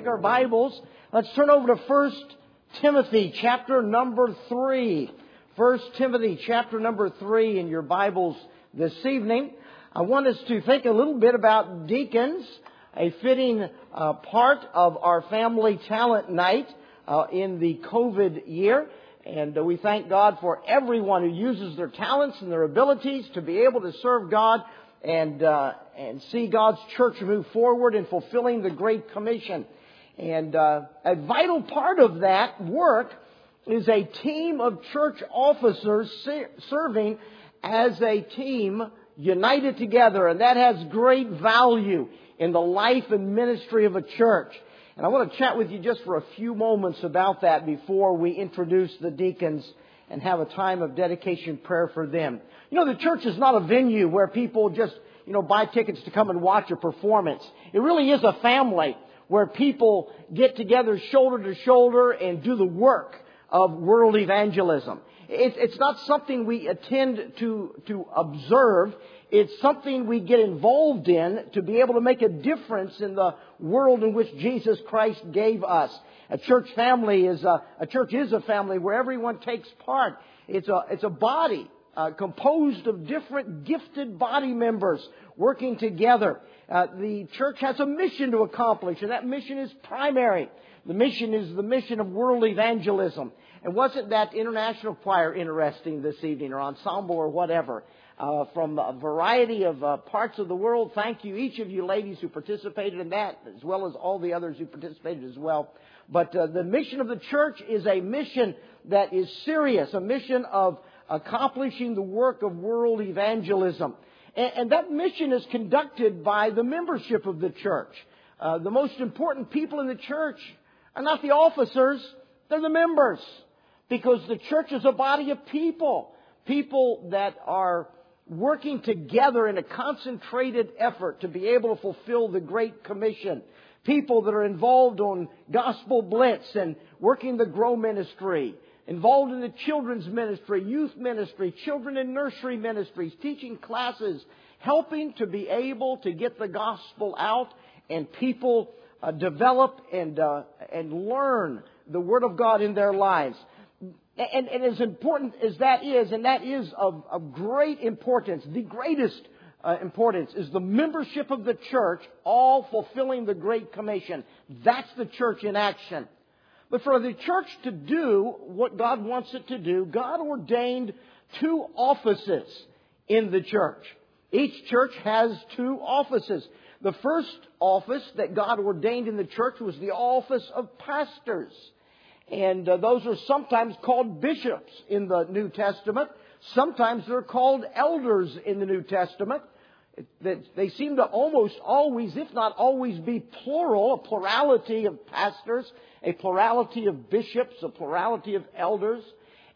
take our Bibles. Let's turn over to 1 Timothy chapter number 3. 1 Timothy chapter number 3 in your Bibles this evening. I want us to think a little bit about deacons, a fitting uh, part of our family talent night uh, in the COVID year. And uh, we thank God for everyone who uses their talents and their abilities to be able to serve God and, uh, and see God's church move forward in fulfilling the Great Commission. And uh, a vital part of that work is a team of church officers serving as a team united together, and that has great value in the life and ministry of a church. And I want to chat with you just for a few moments about that before we introduce the deacons and have a time of dedication prayer for them. You know, the church is not a venue where people just, you know, buy tickets to come and watch a performance. It really is a family where people get together shoulder to shoulder and do the work of world evangelism. It's not something we attend to, to observe. It's something we get involved in to be able to make a difference in the world in which Jesus Christ gave us. A church family is a, a church is a family where everyone takes part. It's a, it's a body uh, composed of different gifted body members working together. Uh, the church has a mission to accomplish, and that mission is primary. The mission is the mission of world evangelism. And wasn't that international choir interesting this evening, or ensemble, or whatever? Uh, from a variety of uh, parts of the world. Thank you, each of you ladies who participated in that, as well as all the others who participated as well. But uh, the mission of the church is a mission that is serious, a mission of accomplishing the work of world evangelism. And, and that mission is conducted by the membership of the church. Uh, the most important people in the church are not the officers, they're the members. Because the church is a body of people. People that are working together in a concentrated effort to be able to fulfill the Great Commission. People that are involved on Gospel Blitz and working the Grow Ministry involved in the children's ministry, youth ministry, children in nursery ministries, teaching classes, helping to be able to get the gospel out and people uh, develop and, uh, and learn the Word of God in their lives. And, and, as important as that is, and that is of, of great importance, the greatest uh, importance is the membership of the church, all fulfilling the Great Commission. That's the church in action. But for the church to do what God wants it to do, God ordained two offices in the church. Each church has two offices. The first office that God ordained in the church was the office of pastors. And uh, those are sometimes called bishops in the New Testament. Sometimes they're called elders in the New Testament. They seem to almost always, if not always, be plural, a plurality of pastors, a plurality of bishops, a plurality of elders.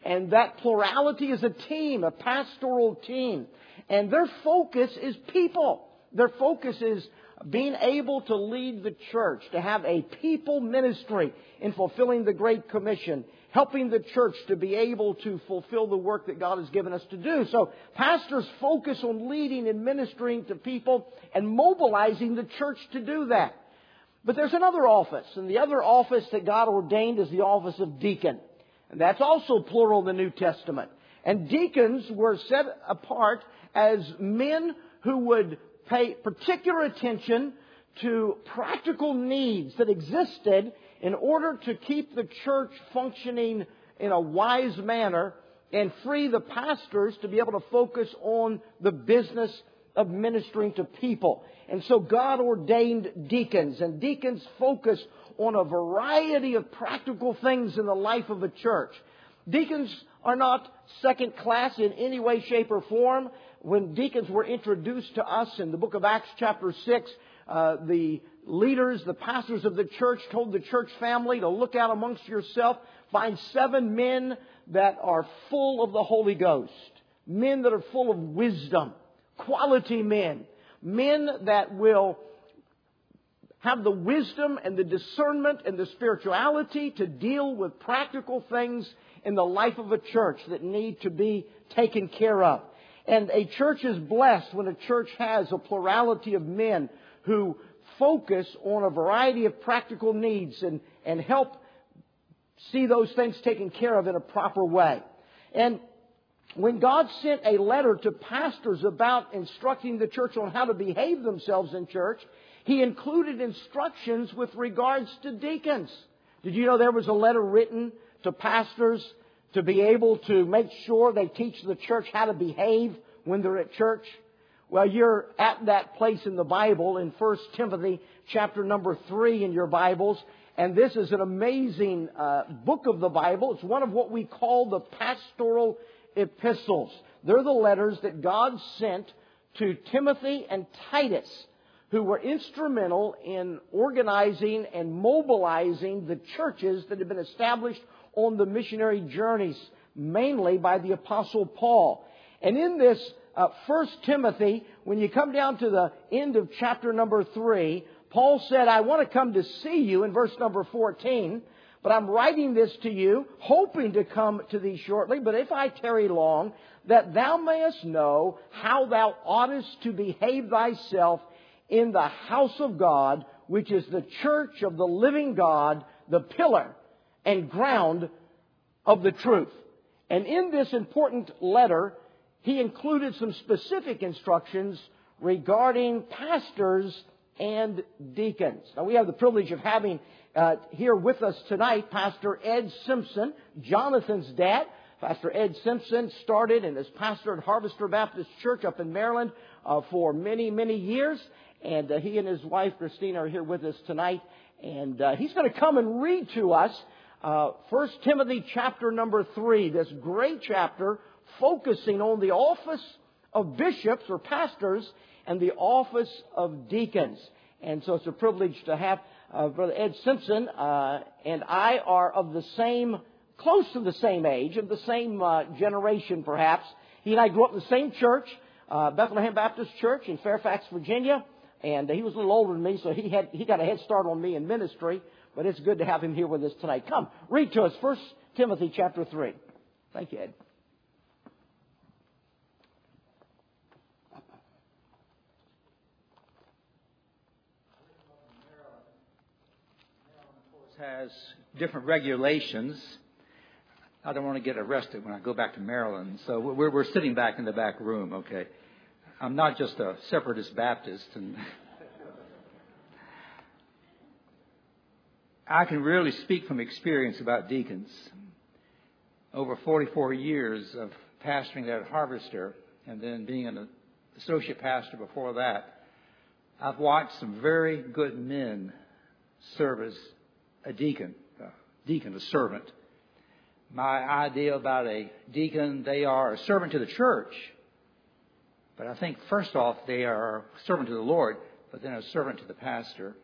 And that plurality is a team, a pastoral team. And their focus is people. Their focus is being able to lead the church, to have a people ministry in fulfilling the Great Commission helping the church to be able to fulfill the work that God has given us to do. So pastors focus on leading and ministering to people and mobilizing the church to do that. But there's another office, and the other office that God ordained is the office of deacon. And that's also plural in the New Testament. And deacons were set apart as men who would pay particular attention to practical needs that existed in order to keep the church functioning in a wise manner and free the pastors to be able to focus on the business of ministering to people. And so God ordained deacons, and deacons focus on a variety of practical things in the life of a church. Deacons are not second class in any way, shape, or form. When deacons were introduced to us in the book of Acts, chapter 6, uh, the leaders, the pastors of the church told the church family to look out amongst yourself, find seven men that are full of the Holy Ghost, men that are full of wisdom, quality men, men that will have the wisdom and the discernment and the spirituality to deal with practical things in the life of a church that need to be taken care of. And a church is blessed when a church has a plurality of men who focus on a variety of practical needs and, and help see those things taken care of in a proper way. And when God sent a letter to pastors about instructing the church on how to behave themselves in church, He included instructions with regards to deacons. Did you know there was a letter written to pastors to be able to make sure they teach the church how to behave when they're at church? Well, you're at that place in the Bible in 1 Timothy chapter number 3 in your Bibles. And this is an amazing uh, book of the Bible. It's one of what we call the pastoral epistles. They're the letters that God sent to Timothy and Titus, who were instrumental in organizing and mobilizing the churches that had been established on the missionary journeys, mainly by the Apostle Paul. And in this uh, 1 Timothy, when you come down to the end of chapter number 3, Paul said, I want to come to see you in verse number 14, but I'm writing this to you, hoping to come to thee shortly, but if I tarry long, that thou mayest know how thou oughtest to behave thyself in the house of God, which is the church of the living God, the pillar and ground of the truth. And in this important letter, he included some specific instructions regarding pastors and deacons. Now, we have the privilege of having uh, here with us tonight Pastor Ed Simpson, Jonathan's dad. Pastor Ed Simpson started and has pastored Harvester Baptist Church up in Maryland uh, for many, many years. And uh, he and his wife, Christina, are here with us tonight. And uh, he's going to come and read to us uh, 1 Timothy chapter number 3, this great chapter focusing on the office of bishops or pastors and the office of deacons. And so it's a privilege to have uh, Brother Ed Simpson uh, and I are of the same, close to the same age, of the same uh, generation perhaps. He and I grew up in the same church, uh, Bethlehem Baptist Church in Fairfax, Virginia. And he was a little older than me, so he had he got a head start on me in ministry. But it's good to have him here with us tonight. Come, read to us First Timothy chapter three. Thank you, Ed. Has different regulations. I don't want to get arrested when I go back to Maryland. So we're, we're sitting back in the back room, okay? I'm not just a separatist Baptist. And I can really speak from experience about deacons. Over 44 years of pastoring at Harvester and then being an associate pastor before that, I've watched some very good men serve as a deacon, a deacon, a servant. My idea about a deacon, they are a servant to the church. But I think first off, they are a servant to the Lord, but then a servant to the pastor.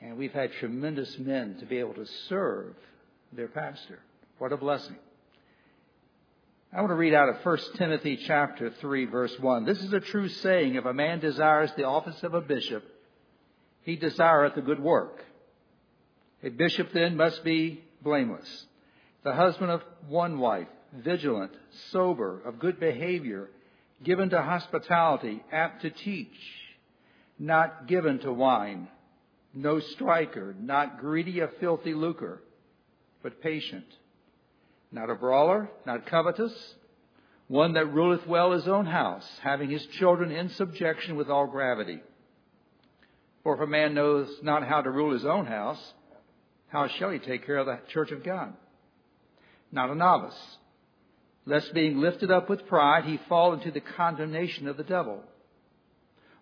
And we've had tremendous men to be able to serve their pastor. What a blessing. I want to read out of 1 Timothy chapter 3 verse 1. This is a true saying. If a man desires the office of a bishop, he desireth a good work. A bishop then must be blameless, the husband of one wife, vigilant, sober, of good behavior, given to hospitality, apt to teach, not given to wine, no striker, not greedy of filthy lucre, but patient, not a brawler, not covetous, one that ruleth well his own house, having his children in subjection with all gravity. For if a man knows not how to rule his own house, how shall he take care of the church of God? Not a novice, lest being lifted up with pride he fall into the condemnation of the devil.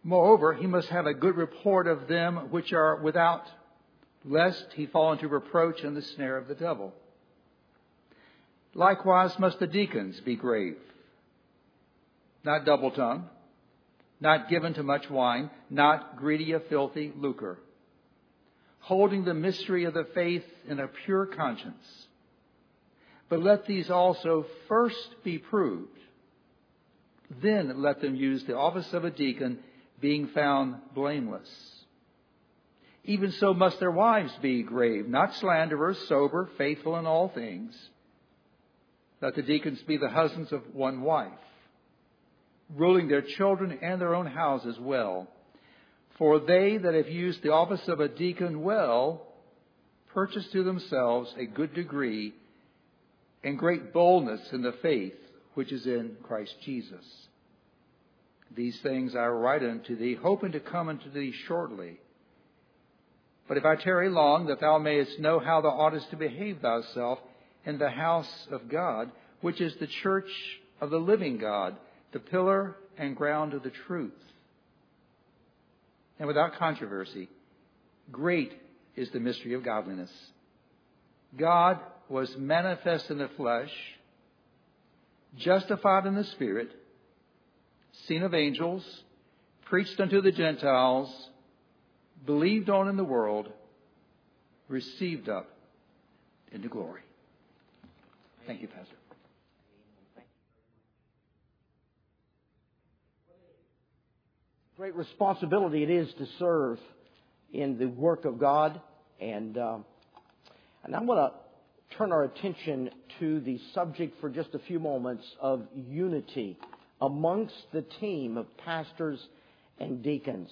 Moreover, he must have a good report of them which are without, lest he fall into reproach and the snare of the devil. Likewise must the deacons be grave, not double tongued, not given to much wine, not greedy of filthy lucre holding the mystery of the faith in a pure conscience. But let these also first be proved. Then let them use the office of a deacon, being found blameless. Even so must their wives be grave, not slanderers, sober, faithful in all things. Let the deacons be the husbands of one wife, ruling their children and their own houses well. For they that have used the office of a deacon well purchase to themselves a good degree and great boldness in the faith which is in Christ Jesus. These things I write unto thee, hoping to come unto thee shortly. But if I tarry long, that thou mayest know how thou oughtest to behave thyself in the house of God, which is the church of the living God, the pillar and ground of the truth. And without controversy, great is the mystery of godliness. God was manifest in the flesh, justified in the spirit, seen of angels, preached unto the Gentiles, believed on in the world, received up into glory. Thank you, Pastor. Great responsibility it is to serve in the work of God, and uh, and I want to turn our attention to the subject for just a few moments of unity amongst the team of pastors and deacons.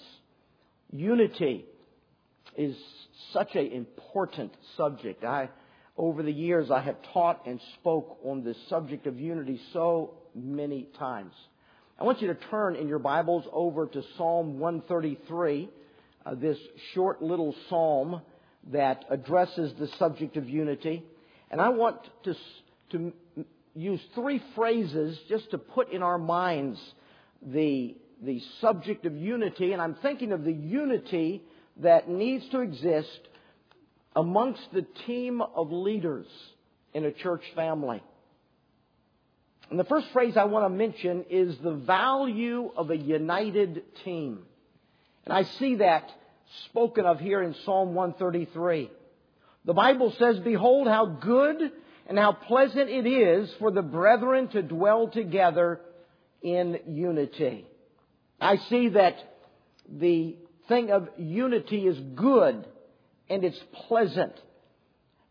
Unity is such an important subject. I, over the years, I have taught and spoke on the subject of unity so many times. I want you to turn in your Bibles over to Psalm 133, uh, this short little psalm that addresses the subject of unity. And I want to, to use three phrases just to put in our minds the, the subject of unity, and I'm thinking of the unity that needs to exist amongst the team of leaders in a church family. And the first phrase I want to mention is the value of a united team. And I see that spoken of here in Psalm 133. The Bible says, Behold how good and how pleasant it is for the brethren to dwell together in unity. I see that the thing of unity is good and it's pleasant.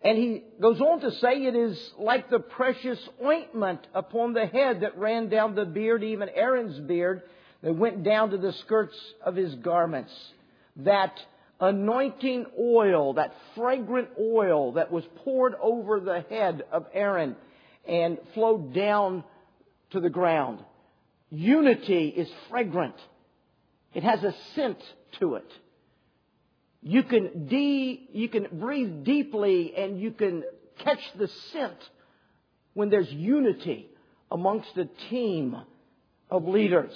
And he goes on to say it is like the precious ointment upon the head that ran down the beard, even Aaron's beard, that went down to the skirts of his garments. That anointing oil, that fragrant oil that was poured over the head of Aaron and flowed down to the ground. Unity is fragrant. It has a scent to it. You can de, you can breathe deeply and you can catch the scent when there's unity amongst a team of leaders.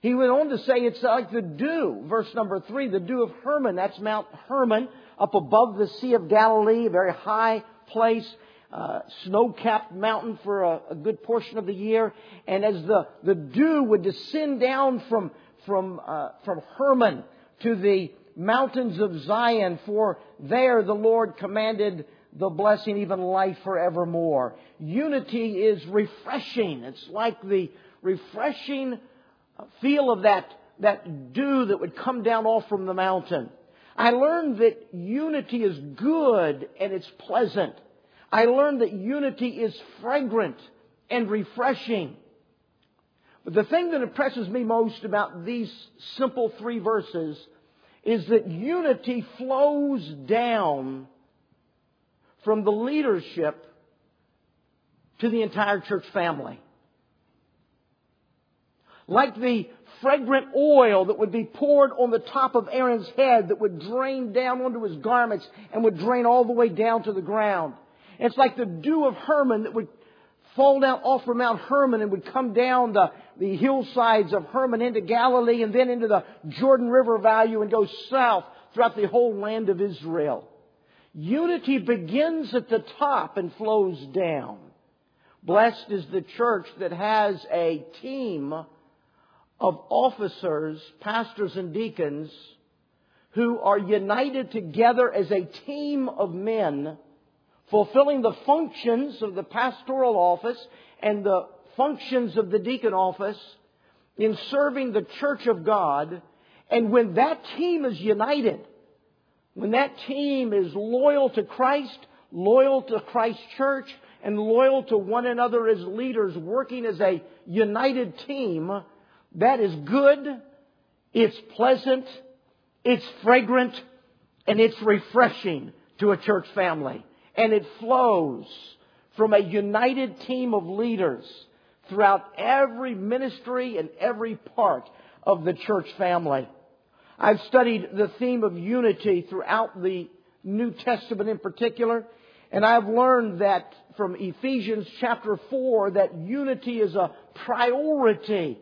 He went on to say it's like the dew, verse number three, the dew of Hermon. That's Mount Hermon up above the Sea of Galilee, a very high place, uh, snow-capped mountain for a, a, good portion of the year. And as the, the dew would descend down from, from, uh, from Hermon to the mountains of Zion, for there the Lord commanded the blessing, even life forevermore. Unity is refreshing. It's like the refreshing feel of that, that dew that would come down off from the mountain. I learned that unity is good and it's pleasant. I learned that unity is fragrant and refreshing. But the thing that impresses me most about these simple three verses is that unity flows down from the leadership to the entire church family like the fragrant oil that would be poured on the top of Aaron's head that would drain down onto his garments and would drain all the way down to the ground. It's like the dew of Hermon that would fall down off from Mount Hermon and would come down the, the hillsides of Hermon into Galilee and then into the Jordan River Valley and go south throughout the whole land of Israel. Unity begins at the top and flows down. Blessed is the church that has a team of officers, pastors, and deacons who are united together as a team of men fulfilling the functions of the pastoral office and the functions of the deacon office in serving the church of God. And when that team is united, when that team is loyal to Christ, loyal to Christ's church, and loyal to one another as leaders, working as a united team, that is good, it's pleasant, It's fragrant and it's refreshing to a church family. And it flows from a united team of leaders throughout every ministry and every part of the church family. I've studied the theme of unity throughout the New Testament in particular, and I've learned that from Ephesians chapter 4 that unity is a priority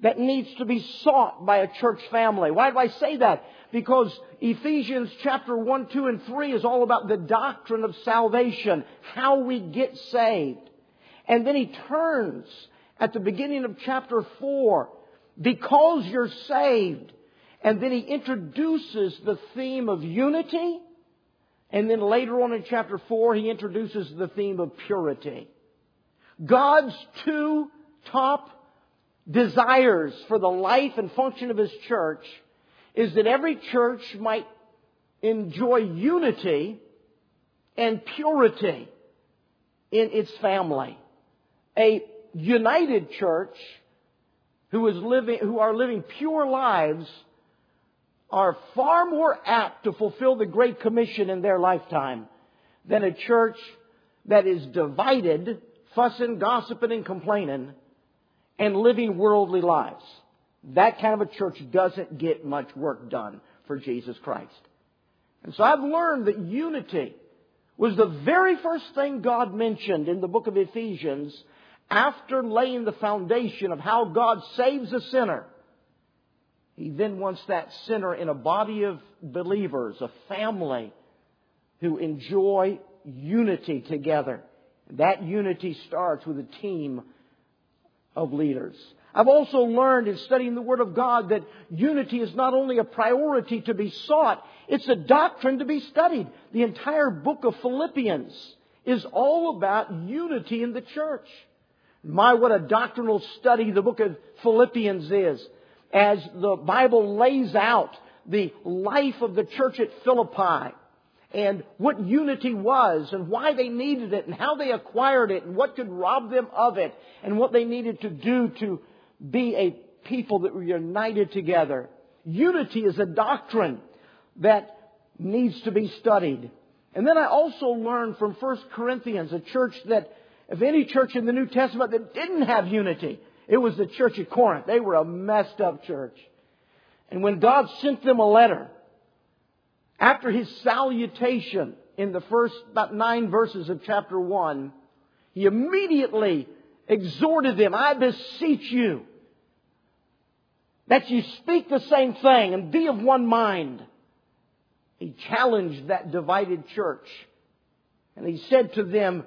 that needs to be sought by a church family. Why do I say that? Because Ephesians chapter 1, 2, and 3 is all about the doctrine of salvation, how we get saved. And then he turns at the beginning of chapter 4, because you're saved. And then he introduces the theme of unity. And then later on in chapter 4, he introduces the theme of purity. God's two top desires for the life and function of His church is that every church might enjoy unity and purity in its family. A united church who is living, who are living pure lives are far more apt to fulfill the Great Commission in their lifetime than a church that is divided, fussing, gossiping, and complaining and living worldly lives. That kind of a church doesn't get much work done for Jesus Christ. And so I've learned that unity was the very first thing God mentioned in the book of Ephesians after laying the foundation of how God saves a sinner. He then wants that sinner in a body of believers, a family who enjoy unity together. That unity starts with a team of leaders. I've also learned in studying the Word of God that unity is not only a priority to be sought, it's a doctrine to be studied. The entire book of Philippians is all about unity in the church. My, what a doctrinal study the book of Philippians is. As the Bible lays out the life of the church at Philippi and what unity was and why they needed it and how they acquired it and what could rob them of it and what they needed to do to be a people that were united together. Unity is a doctrine that needs to be studied. And then I also learned from 1 Corinthians, a church that, if any church in the New Testament that didn't have unity, it was the church at Corinth. They were a messed up church. And when God sent them a letter, after his salutation in the first about nine verses of chapter one, he immediately exhorted them, I beseech you that you speak the same thing and be of one mind. He challenged that divided church. And he said to them,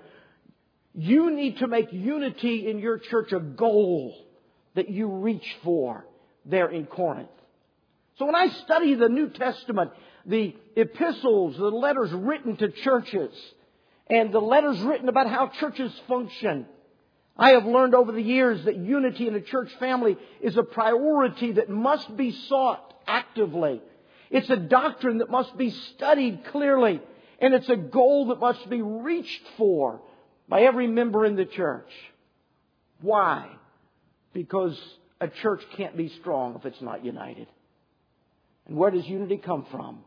you need to make unity in your church a goal that you reach for there in Corinth. So when I study the New Testament, the epistles, the letters written to churches, and the letters written about how churches function. I have learned over the years that unity in a church family is a priority that must be sought actively. It's a doctrine that must be studied clearly, and it's a goal that must be reached for by every member in the church. Why? Because a church can't be strong if it's not united. And where does unity come from?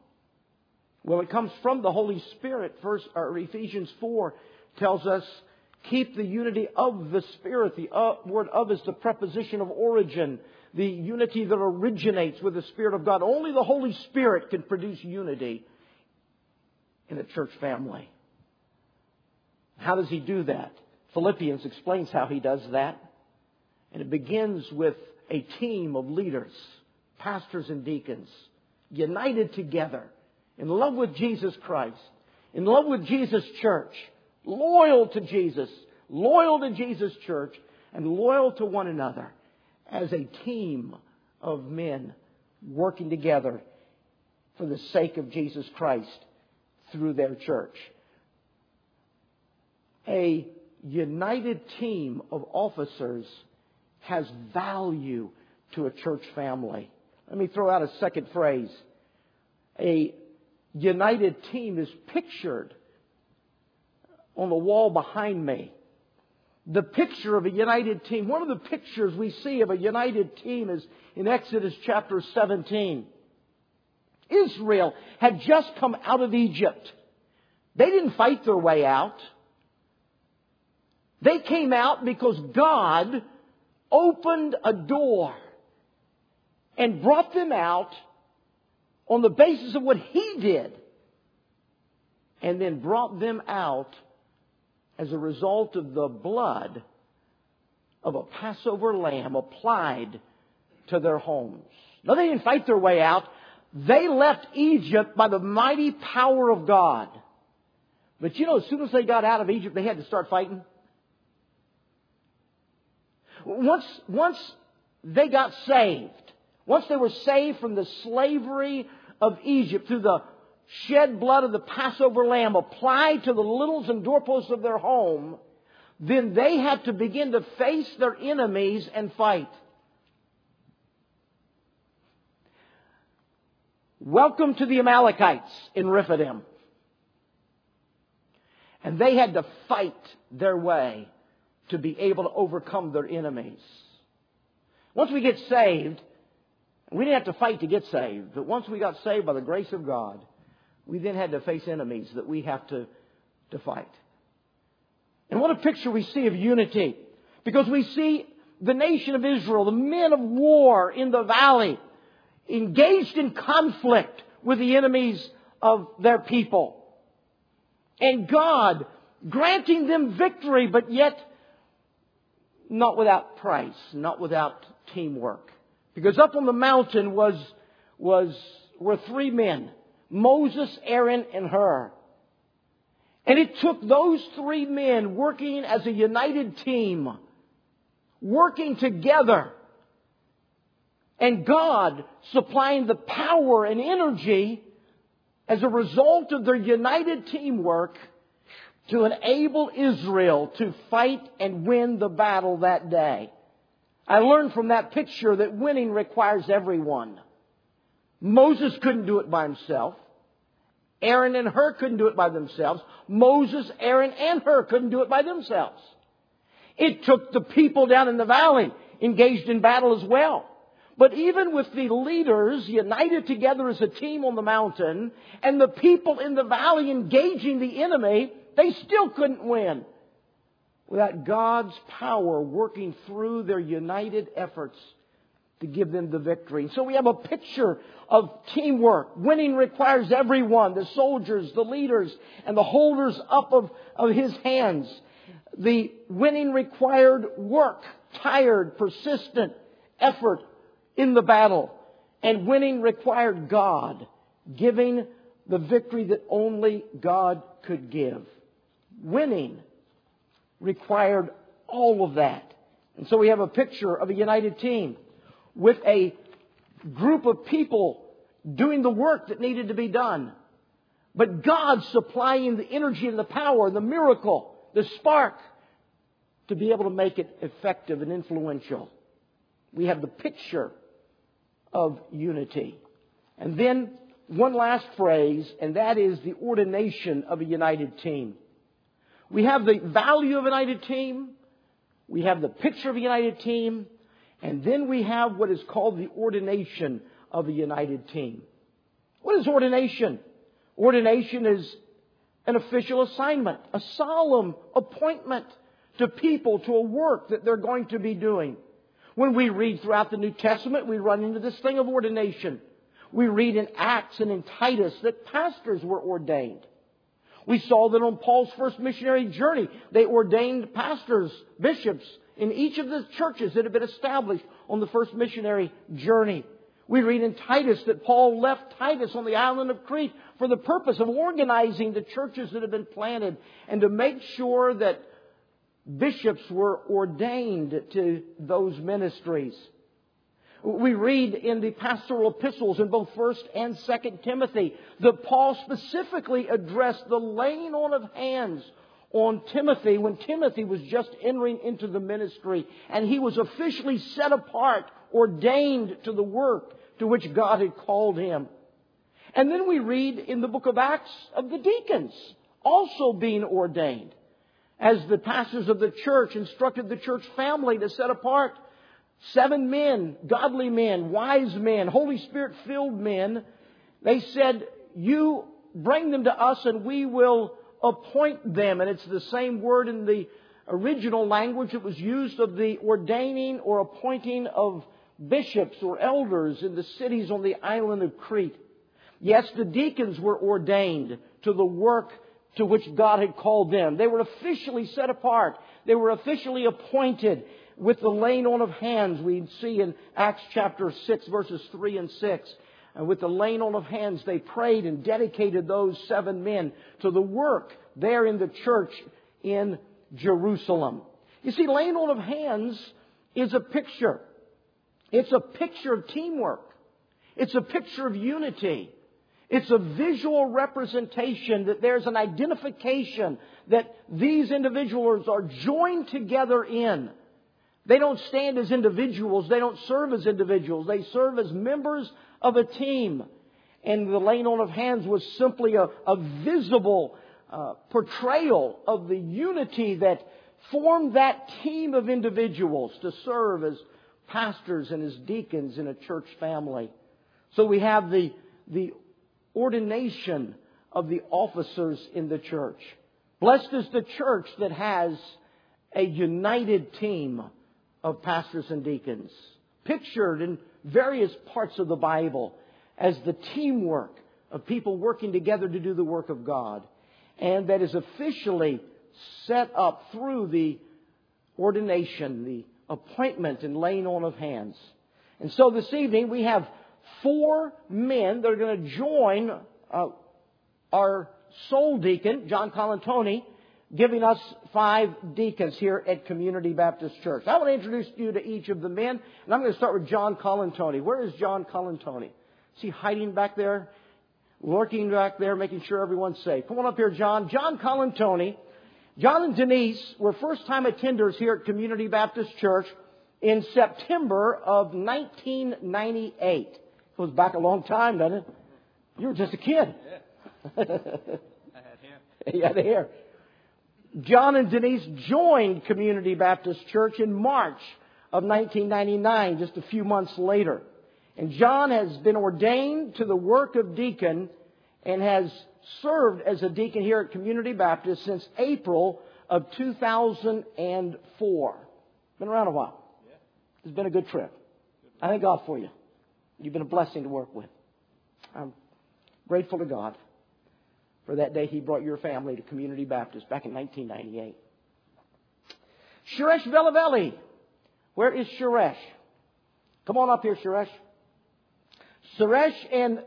Well, it comes from the Holy Spirit. First, Ephesians 4 tells us, keep the unity of the Spirit. The uh, word of is the preposition of origin. The unity that originates with the Spirit of God. Only the Holy Spirit can produce unity in a church family. How does he do that? Philippians explains how he does that. And it begins with a team of leaders, pastors and deacons, united together in love with Jesus Christ, in love with Jesus' church, loyal to Jesus, loyal to Jesus' church, and loyal to one another as a team of men working together for the sake of Jesus Christ through their church. A united team of officers has value to a church family. Let me throw out a second phrase. A united team is pictured on the wall behind me. The picture of a united team, one of the pictures we see of a united team is in Exodus chapter 17. Israel had just come out of Egypt. They didn't fight their way out. They came out because God opened a door and brought them out on the basis of what He did. And then brought them out as a result of the blood of a Passover lamb applied to their homes. Now they didn't fight their way out. They left Egypt by the mighty power of God. But you know, as soon as they got out of Egypt, they had to start fighting. Once, once they got saved, once they were saved from the slavery of Egypt through the shed blood of the Passover lamb applied to the lintels and doorposts of their home, then they had to begin to face their enemies and fight. Welcome to the Amalekites in Rephidim. And they had to fight their way to be able to overcome their enemies. Once we get saved, we didn't have to fight to get saved, but once we got saved by the grace of God, we then had to face enemies that we have to, to fight. And what a picture we see of unity. Because we see the nation of Israel, the men of war in the valley, engaged in conflict with the enemies of their people. And God granting them victory, but yet not without price, not without teamwork. Because up on the mountain was, was, were three men. Moses, Aaron, and Hur. And it took those three men working as a united team, working together, and God supplying the power and energy as a result of their united teamwork to enable Israel to fight and win the battle that day. I learned from that picture that winning requires everyone. Moses couldn't do it by himself. Aaron and Hur couldn't do it by themselves. Moses, Aaron, and Hur couldn't do it by themselves. It took the people down in the valley engaged in battle as well. But even with the leaders united together as a team on the mountain and the people in the valley engaging the enemy, they still couldn't win without God's power working through their united efforts to give them the victory. So we have a picture of teamwork. Winning requires everyone, the soldiers, the leaders, and the holders up of, of his hands. The winning required work, tired, persistent effort in the battle. And winning required God, giving the victory that only God could give. Winning required all of that. And so we have a picture of a united team with a group of people doing the work that needed to be done. But God supplying the energy and the power, the miracle, the spark to be able to make it effective and influential. We have the picture of unity. And then one last phrase, and that is the ordination of a united team. We have the value of a united team. We have the picture of a united team. And then we have what is called the ordination of a united team. What is ordination? Ordination is an official assignment, a solemn appointment to people to a work that they're going to be doing. When we read throughout the New Testament, we run into this thing of ordination. We read in Acts and in Titus that pastors were ordained. We saw that on Paul's first missionary journey, they ordained pastors, bishops in each of the churches that had been established on the first missionary journey. We read in Titus that Paul left Titus on the island of Crete for the purpose of organizing the churches that had been planted and to make sure that bishops were ordained to those ministries. We read in the pastoral epistles in both 1st and 2nd Timothy that Paul specifically addressed the laying on of hands on Timothy when Timothy was just entering into the ministry and he was officially set apart, ordained to the work to which God had called him. And then we read in the book of Acts of the deacons also being ordained as the pastors of the church instructed the church family to set apart seven men, godly men, wise men, Holy Spirit filled men They said, You bring them to us and we will appoint them. And it's the same word in the original language that was used of the ordaining or appointing of bishops or elders in the cities on the island of Crete. Yes, the deacons were ordained to the work to which God had called them. They were officially set apart. They were officially appointed with the laying on of hands we see in Acts chapter 6 verses 3 and 6. And with the laying on of hands, they prayed and dedicated those seven men to the work there in the church in Jerusalem. You see, laying on of hands is a picture. It's a picture of teamwork. It's a picture of unity. It's a visual representation that there's an identification that these individuals are joined together in. They don't stand as individuals. They don't serve as individuals. They serve as members of a team. And the laying on of hands was simply a, a visible uh, portrayal of the unity that formed that team of individuals to serve as pastors and as deacons in a church family. So we have the, the ordination of the officers in the church. Blessed is the church that has a united team of pastors and deacons, pictured in various parts of the Bible as the teamwork of people working together to do the work of God, and that is officially set up through the ordination, the appointment and laying on of hands. And so this evening we have four men that are going to join uh, our sole deacon, John Colantoni, giving us five deacons here at Community Baptist Church. I want to introduce you to each of the men, and I'm going to start with John Colantoni. Where is John Colantoni? Is he hiding back there? Lurking back there, making sure everyone's safe. Come on up here, John. John Colantoni. John and Denise were first time attenders here at Community Baptist Church in September of 1998. It Goes back a long time, doesn't it? You were just a kid. Yeah. I had hair. you had hair. John and Denise joined Community Baptist Church in March of 1999, just a few months later. And John has been ordained to the work of deacon and has served as a deacon here at Community Baptist since April of 2004. Been around a while. It's been a good trip. I thank God for you. You've been a blessing to work with. I'm grateful to God for that day He brought your family to Community Baptist back in 1998. Suresh Velavelli. Where is Suresh? Come on up here, Suresh. Suresh and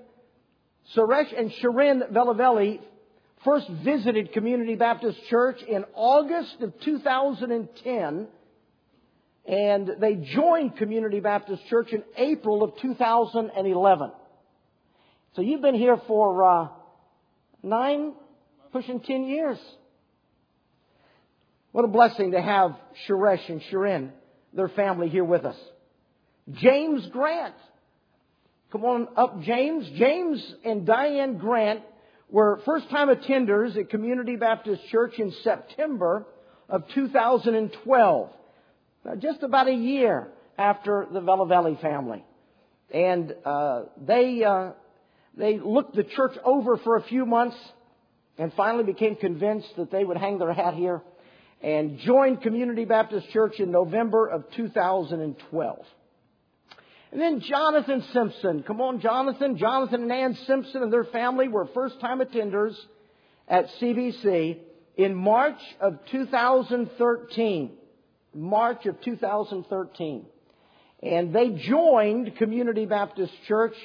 Suresh and Sharin Velavelli first visited Community Baptist Church in August of 2010 and they joined Community Baptist Church in April of 2011. So you've been here for uh, nine, pushing ten years. What a blessing to have Suresh and Sharin, their family, here with us. James Grant. Come on up, James. James and Diane Grant were first time attenders at Community Baptist Church in September of 2012 just about a year after the Velavelli family. And uh, they, uh, they looked the church over for a few months and finally became convinced that they would hang their hat here and joined Community Baptist Church in November of 2012. And then Jonathan Simpson. Come on, Jonathan. Jonathan and Ann Simpson and their family were first time attenders at CBC in March of 2013. March of 2013. And they joined Community Baptist Church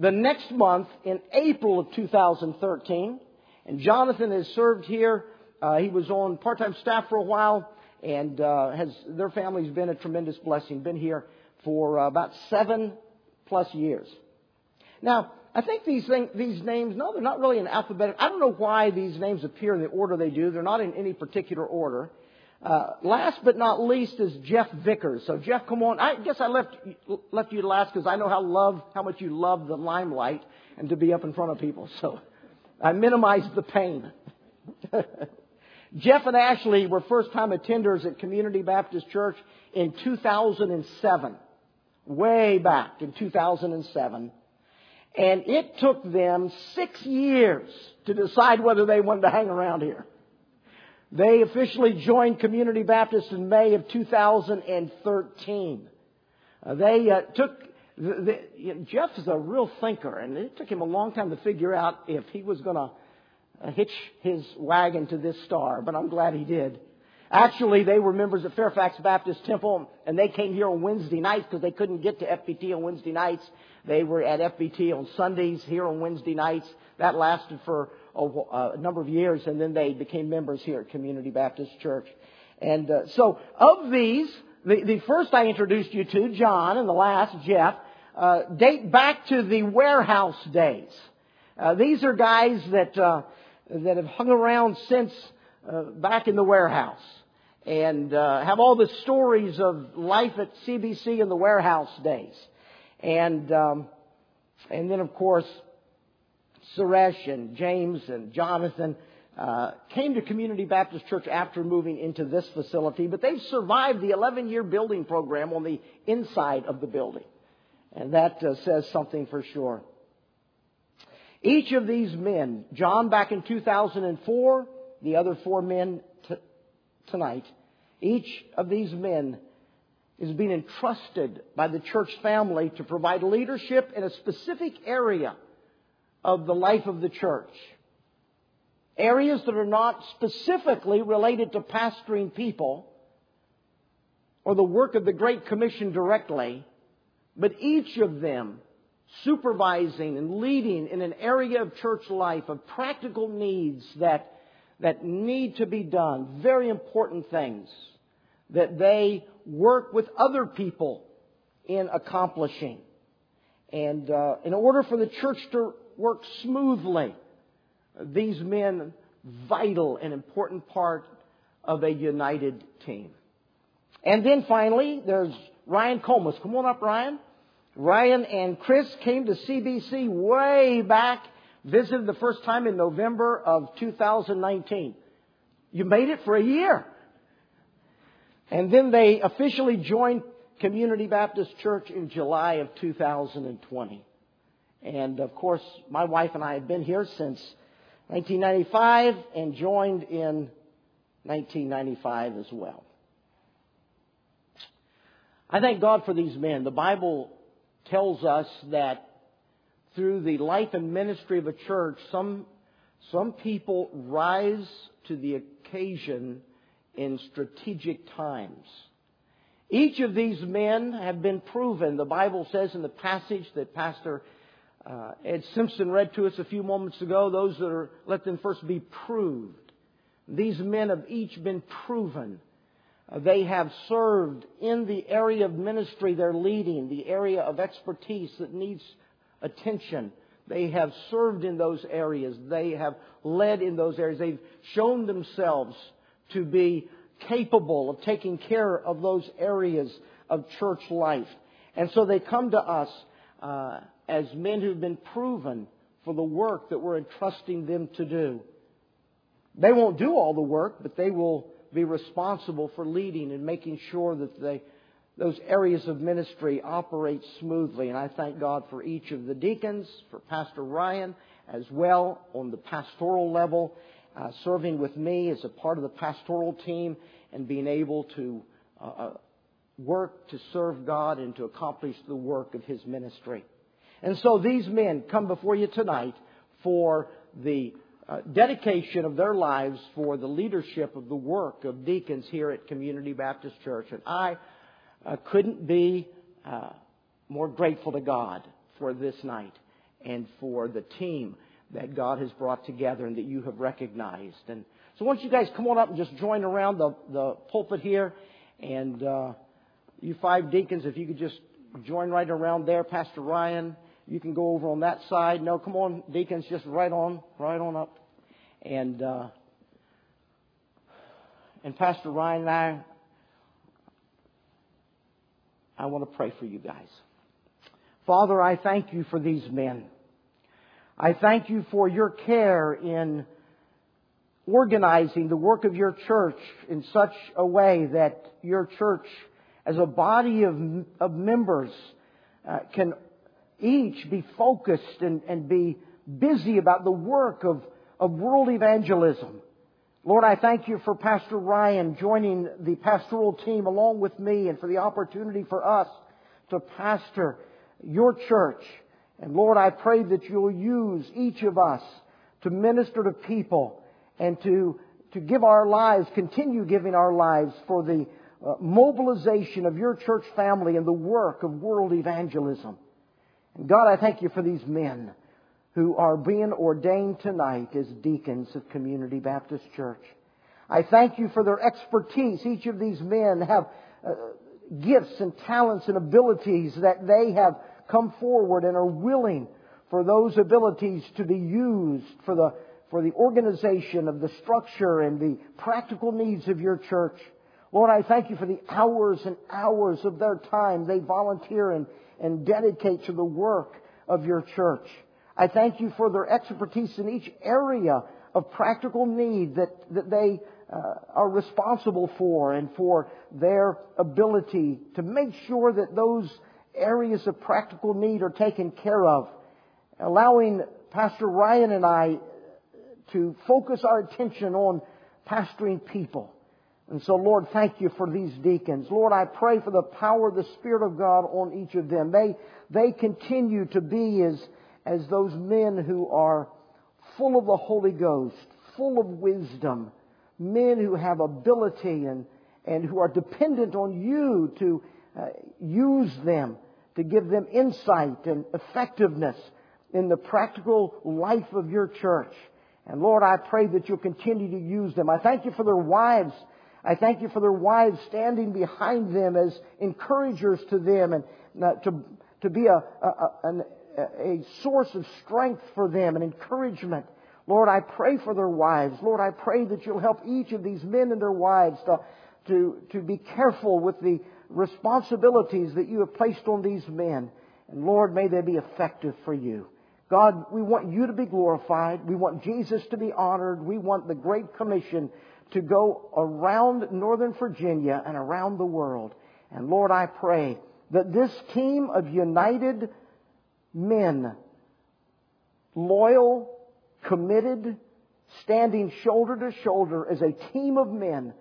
the next month in April of 2013. And Jonathan has served here. Uh, he was on part-time staff for a while, and uh, has their family's been a tremendous blessing. Been here for uh, about seven plus years. Now, I think these things, these names, no, they're not really in alphabetical. I don't know why these names appear in the order they do. They're not in any particular order. Uh, last but not least is Jeff Vickers. So Jeff, come on. I guess I left left you last because I know how love how much you love the limelight and to be up in front of people. So I minimized the pain. Jeff and Ashley were first time attenders at Community Baptist Church in 2007, way back in 2007. And it took them six years to decide whether they wanted to hang around here. They officially joined Community Baptist in May of 2013. Uh, they uh, took the, the, Jeff is a real thinker, and it took him a long time to figure out if he was going to uh, hitch his wagon to this star, but I'm glad he did. Actually, they were members of Fairfax Baptist Temple, and they came here on Wednesday nights because they couldn't get to FBT on Wednesday nights. They were at FBT on Sundays here on Wednesday nights. That lasted for a, a number of years, and then they became members here at Community Baptist Church. And uh, so, of these, the, the first I introduced you to, John, and the last, Jeff, uh, date back to the warehouse days. Uh, these are guys that uh, that have hung around since uh, back in the warehouse and uh, have all the stories of life at CBC in the warehouse days. And, um, and then, of course, Suresh and James and Jonathan uh, came to Community Baptist Church after moving into this facility, but they've survived the 11 year building program on the inside of the building. And that uh, says something for sure. Each of these men, John back in 2004, the other four men t- tonight, each of these men is being entrusted by the church family to provide leadership in a specific area of the life of the church. Areas that are not specifically related to pastoring people or the work of the Great Commission directly, but each of them supervising and leading in an area of church life of practical needs that, that need to be done, very important things that they work with other people in accomplishing. And uh, in order for the church to work smoothly, these men, vital and important part of a united team. And then finally, there's Ryan Comas. Come on up, Ryan. Ryan and Chris came to CBC way back, visited the first time in November of 2019. You made it for a year. And then they officially joined Community Baptist Church in July of 2020. And of course, my wife and I have been here since 1995 and joined in 1995 as well. I thank God for these men. The Bible tells us that through the life and ministry of a church, some, some people rise to the occasion in strategic times. Each of these men have been proven. The Bible says in the passage that Pastor uh, Ed Simpson read to us a few moments ago, those that are, let them first be proved. These men have each been proven. Uh, they have served in the area of ministry they're leading, the area of expertise that needs attention. They have served in those areas. They have led in those areas. They've shown themselves to be capable of taking care of those areas of church life. And so they come to us uh, as men who've been proven for the work that we're entrusting them to do. They won't do all the work, but they will be responsible for leading and making sure that they, those areas of ministry operate smoothly. And I thank God for each of the deacons, for Pastor Ryan as well on the pastoral level, uh, serving with me as a part of the pastoral team and being able to uh, uh, work to serve God and to accomplish the work of His ministry. And so these men come before you tonight for the uh, dedication of their lives for the leadership of the work of deacons here at Community Baptist Church. And I uh, couldn't be uh, more grateful to God for this night and for the team that God has brought together and that you have recognized. And so, don't you guys come on up and just join around the, the pulpit here? And uh, you five deacons, if you could just join right around there, Pastor Ryan. You can go over on that side. No, come on, deacons, just right on, right on up. And uh, and Pastor Ryan and I, I want to pray for you guys. Father, I thank you for these men. I thank you for your care in organizing the work of your church in such a way that your church, as a body of, of members, uh, can each be focused and, and be busy about the work of, of world evangelism. Lord, I thank you for Pastor Ryan joining the pastoral team along with me and for the opportunity for us to pastor your church. And Lord, I pray that you'll use each of us to minister to people and to, to give our lives, continue giving our lives for the uh, mobilization of your church family and the work of world evangelism. God, I thank you for these men who are being ordained tonight as deacons of Community Baptist Church. I thank you for their expertise. Each of these men have uh, gifts and talents and abilities that they have come forward and are willing for those abilities to be used for the, for the organization of the structure and the practical needs of your church. Lord, I thank you for the hours and hours of their time they volunteer and, and dedicate to the work of your church. I thank you for their expertise in each area of practical need that, that they uh, are responsible for and for their ability to make sure that those areas of practical need are taken care of. Allowing Pastor Ryan and I to focus our attention on pastoring people. And so, Lord, thank you for these deacons. Lord, I pray for the power of the Spirit of God on each of them. They, they continue to be as, as those men who are full of the Holy Ghost, full of wisdom, men who have ability and, and who are dependent on you to uh, use them, to give them insight and effectiveness in the practical life of your church. And Lord, I pray that you'll continue to use them. I thank you for their wives I thank you for their wives standing behind them as encouragers to them and uh, to, to be a, a, a, a source of strength for them and encouragement. Lord, I pray for their wives. Lord, I pray that you'll help each of these men and their wives to, to, to be careful with the responsibilities that you have placed on these men. And Lord, may they be effective for you. God, we want you to be glorified. We want Jesus to be honored. We want the Great Commission to go around Northern Virginia and around the world. And Lord, I pray that this team of united men, loyal, committed, standing shoulder to shoulder as a team of men,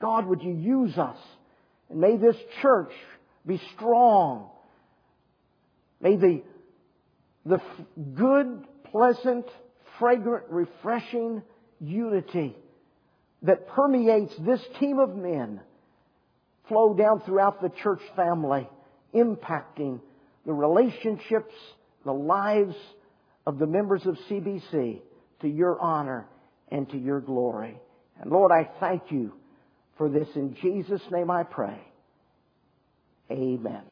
God, would you use us? And may this church be strong. May the, the good, pleasant, fragrant, refreshing unity that permeates this team of men flow down throughout the church family, impacting the relationships, the lives of the members of CBC to your honor and to your glory. And Lord, I thank you for this. In Jesus' name I pray. Amen.